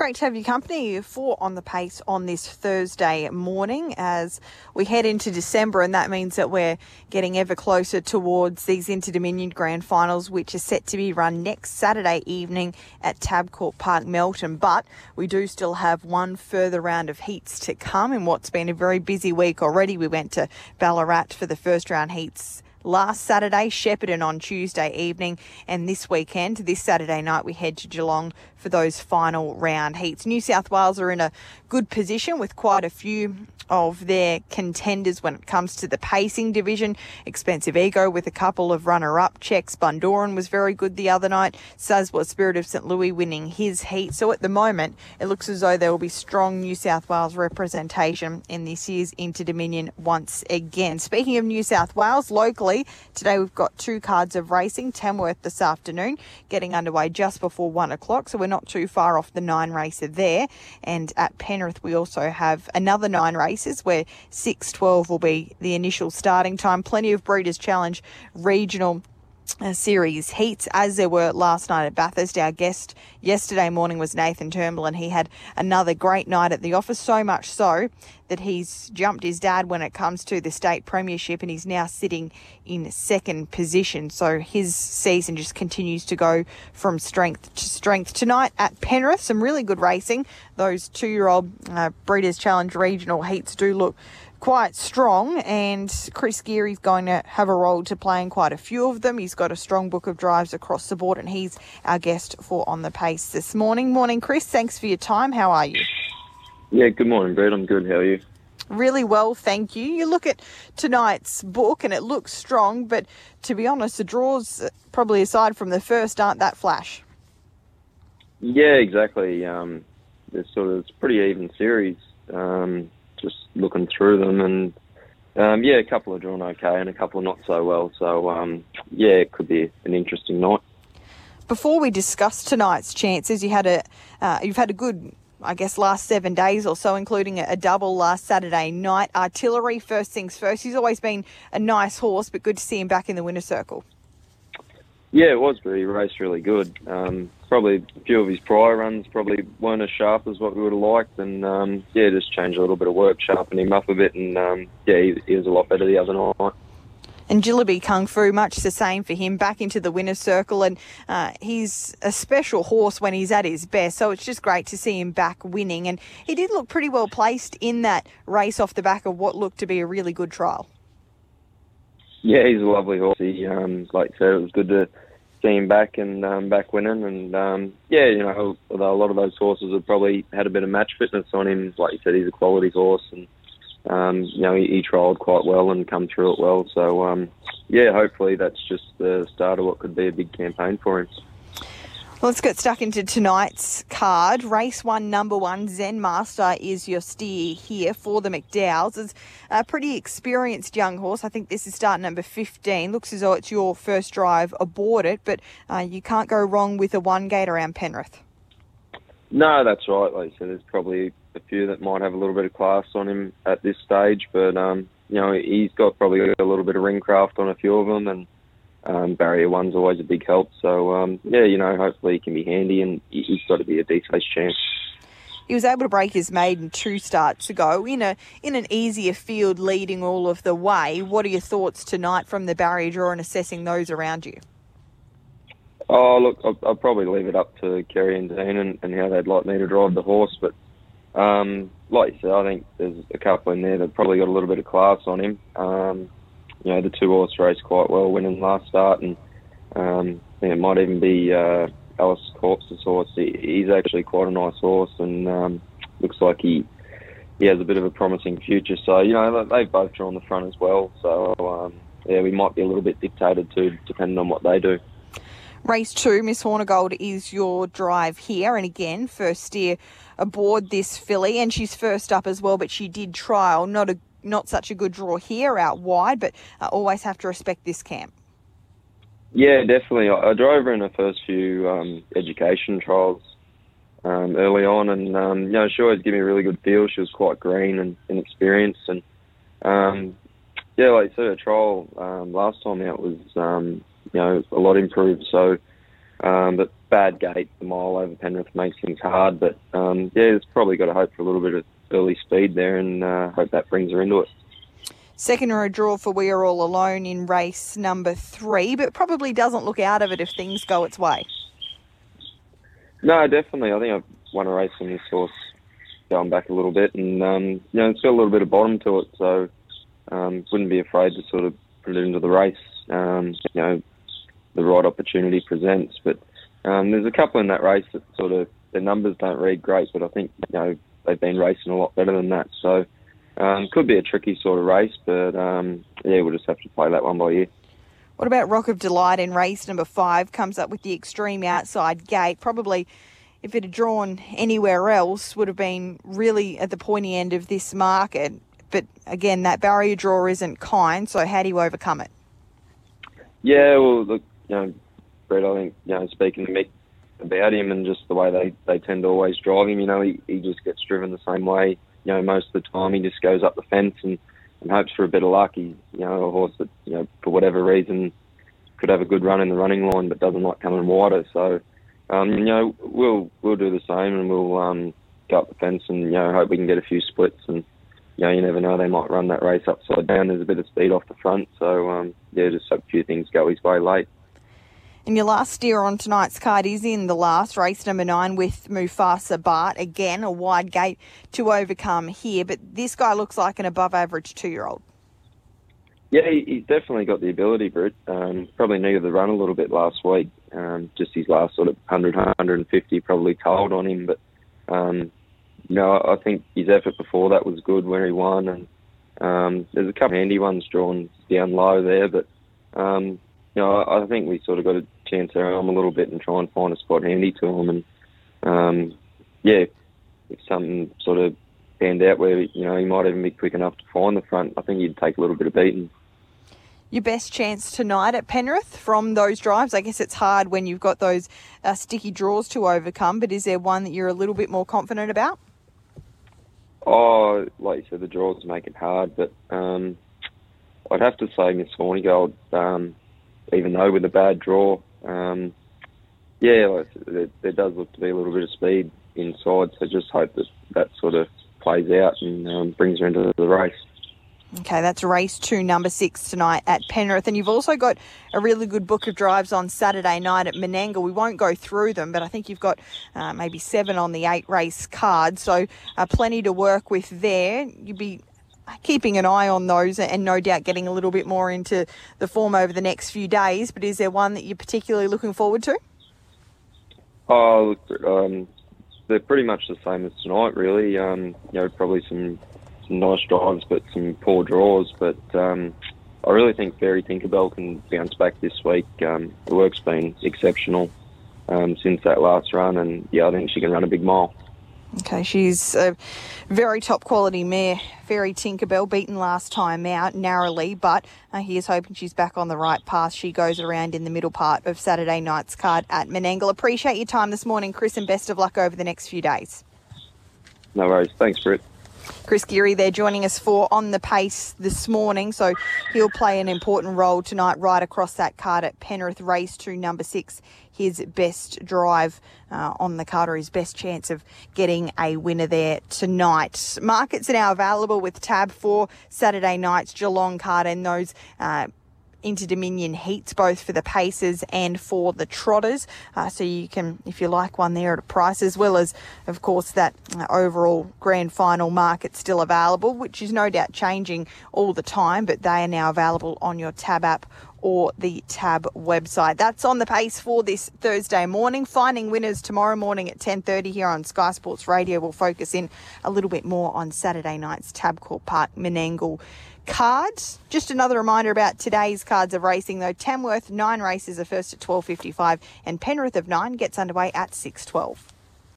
Great to have your company for On the Pace on this Thursday morning as we head into December, and that means that we're getting ever closer towards these Inter Dominion Grand Finals, which are set to be run next Saturday evening at Tabcorp Park, Melton. But we do still have one further round of heats to come in what's been a very busy week already. We went to Ballarat for the first round heats last Saturday, Shepparton on Tuesday evening, and this weekend, this Saturday night, we head to Geelong for those final round heats. New South Wales are in a good position with quite a few of their contenders when it comes to the pacing division. Expensive Ego with a couple of runner-up checks. Bundoran was very good the other night. Sasbourt Spirit of St Louis winning his heat. So at the moment, it looks as though there will be strong New South Wales representation in this year's Inter Dominion once again. Speaking of New South Wales, locally today we've got two cards of racing. Tamworth this afternoon, getting underway just before one o'clock. So we're not too far off the nine racer there. And at Penrith, we also have another nine races where 6.12 will be the initial starting time. Plenty of Breeders' Challenge regional series heats as there were last night at Bathurst. Our guest yesterday morning was Nathan Turnbull, and he had another great night at the office. So much so that he's jumped his dad when it comes to the state premiership, and he's now sitting in second position. So his season just continues to go from strength to strength. Tonight at Penrith, some really good racing. Those two-year-old uh, Breeders' Challenge regional heats do look quite strong, and Chris Geary's going to have a role to play in quite a few of them. He's got a strong book of drives across the board, and he's our guest for On the Pace this morning. Morning, Chris. Thanks for your time. How are you? Yeah, good morning, Brett. I'm good. How are you? Really well, thank you. You look at tonight's book and it looks strong, but to be honest, the draws, probably aside from the first, aren't that flash. Yeah, exactly. Um, it's sort of it's a pretty even series. Um, just looking through them, and um, yeah, a couple are drawn okay, and a couple are not so well. So um, yeah, it could be an interesting night. Before we discuss tonight's chances, you had a uh, you've had a good I guess, last seven days or so, including a, double last Saturday night. Artillery, first things first. He's always been a nice horse, but good to see him back in the winner's circle. Yeah, it was, but he raced really good. Um, probably a few of his prior runs probably weren't as sharp as what we would have liked, and um, yeah, just changed a little bit of work, sharpened him up a bit, and um, yeah, he, he was a lot better the other night. And Jillaby Kung Fu, much the same for him, back into the winner's circle. And uh, he's a special horse when he's at his best. So it's just great to see him back winning. And he did look pretty well placed in that race off the back of what looked to be a really good trial. Yeah, he's a lovely horse. He, um, like I said, it was good to see him back and um, back winning. And um, yeah, you know, a lot of those horses have probably had a bit of match fitness on him, like you said, he's a quality horse, and um, you know, he, he trialled quite well and come through it well. So um, yeah, hopefully that's just the start of what could be a big campaign for him. Well, let's get stuck into tonight's card. Race one, number one, Zen Master is your steer here for the McDowells. It's a pretty experienced young horse. I think this is start number 15. Looks as though it's your first drive aboard it, but uh, you can't go wrong with a one gate around Penrith. No, that's right. Like you said, there's probably a few that might have a little bit of class on him at this stage, but um, you know he's got probably a little bit of ring craft on a few of them, and um, barrier one's always a big help. So um, yeah, you know, hopefully he can be handy, and he's got to be a decent chance. He was able to break his maiden two starts ago in a in an easier field, leading all of the way. What are your thoughts tonight from the barrier draw and assessing those around you? Oh, look, I'll, I'll probably leave it up to Kerry and Dean and, and how they'd like me to drive the horse. But um, like you said, I think there's a couple in there that probably got a little bit of class on him. Um, you know, the two horse raced quite well, winning last start, and um, I think it might even be uh, Alice Corpse's horse. He, he's actually quite a nice horse, and um, looks like he he has a bit of a promising future. So you know, they've both drawn the front as well. So um, yeah, we might be a little bit dictated to, depending on what they do. Race two, Miss Hornigold is your drive here, and again, first steer aboard this filly, and she's first up as well. But she did trial, not a not such a good draw here out wide, but uh, always have to respect this camp. Yeah, definitely. I, I drove her in the first few um, education trials um, early on, and um, you know she always gave me a really good feel. She was quite green and inexperienced, and um, yeah, like I said, her trial um, last time out was um, you know a lot improved. So Um, but bad gate, the mile over Penrith makes things hard. But um, yeah, it's probably got to hope for a little bit of early speed there, and uh, hope that brings her into it. Second row draw for We Are All Alone in race number three, but probably doesn't look out of it if things go its way. No, definitely. I think I've won a race on this horse going back a little bit, and um, you know it's got a little bit of bottom to it, so um, wouldn't be afraid to sort of put it into the race. Um, you know, the right opportunity presents, but um, there's a couple in that race that sort of the numbers don't read great, but I think you know they've been racing a lot better than that, so um, could be a tricky sort of race, but um, yeah, we'll just have to play that one by ear. What about Rock of Delight in race number five? Comes up with the extreme outside gate. Probably, if it had drawn anywhere else, would have been really at the pointy end of this market. But again, that barrier draw isn't kind. So how do you overcome it? Yeah, well, look, you know, Brett, I think you know, speaking to Mick about him and just the way they, they tend to always drive him, you know, he, he just gets driven the same way. You know, most of the time he just goes up the fence and and hopes for a bit of luck. He's you know a horse that you know for whatever reason could have a good run in the running line, but doesn't like coming wider. So um, you know we'll we'll do the same, and we'll um, go up the fence and you know hope we can get a few splits. And you know you never know they might run that race upside down. There's a bit of speed off the front, so um, yeah, just a few things go his way late. And your last steer on tonight's card is in the last race, number nine, with Mufasa Bart. Again, a wide gate to overcome here, but this guy looks like an above average two year old. Yeah, he's definitely got the ability, Brett. Um, probably needed the run a little bit last week. Um, just his last sort of 100, 150 probably told on him. But, um, know, I think his effort before that was good where he won. And um, there's a couple of handy ones drawn down low there. But, um, you know, I, I think we sort of got to chance our arm a little bit and try and find a spot handy to him. And um, yeah, if something sort of panned out where you know he might even be quick enough to find the front, I think he'd take a little bit of beating. Your best chance tonight at Penrith from those drives? I guess it's hard when you've got those uh, sticky draws to overcome, but is there one that you're a little bit more confident about? Oh, like you said, the draws make it hard, but um, I'd have to say Miss Hornigold, um, even though with a bad draw, um, yeah, there, there, does look to be a little bit of speed inside. So just hope that that sort of plays out and um, brings her into the race. Okay, that's race two, number six tonight at Penrith. And you've also got a really good book of drives on Saturday night at Menangle. We won't go through them, but I think you've got uh, maybe seven on the eight race card. So uh, plenty to work with there. You'd be keeping an eye on those and no doubt getting a little bit more into the form over the next few days. But is there one that you're particularly looking forward to? Oh, look, um, they're pretty much the same as tonight, really. Um, you know, probably some, some nice drives, but some poor draws. But um, I really think Fairy Tinkerbell can bounce back this week. Um, the work's been exceptional um, since that last run, and yeah, I think she can run a big mile. Okay, she's a very top quality mare. Fairy Tinkerbell beaten last time out narrowly, but uh, he is hoping she's back on the right path. She goes around in the middle part of Saturday night's card at Menangle. Appreciate your time this morning, Chris, and best of luck over the next few days. No worries. Thanks, Britt. Chris Geary there joining us for On the Pace this morning. So he'll play an important role tonight right across that card at Penrith Race two number six. His best drive uh, on the card or his best chance of getting a winner there tonight. Markets are now available with tab for Saturday night's Geelong card and those uh, Inter Dominion heats, both for the Pacers and for the Trotters. Uh, so you can, if you like one there at a price, as well as, of course, that uh, overall grand final market still available, which is no doubt changing all the time, but they are now available on your Tab app or the Tab website. That's on the pace for this Thursday morning. Finding winners tomorrow morning at 10:30 here on Sky Sports Radio. We'll focus in a little bit more on Saturday night's Tabcorp Park Menangle cards. Just another reminder about today's cards of racing though. Tamworth nine races are first at 12:55 and Penrith of nine gets underway at 6:12.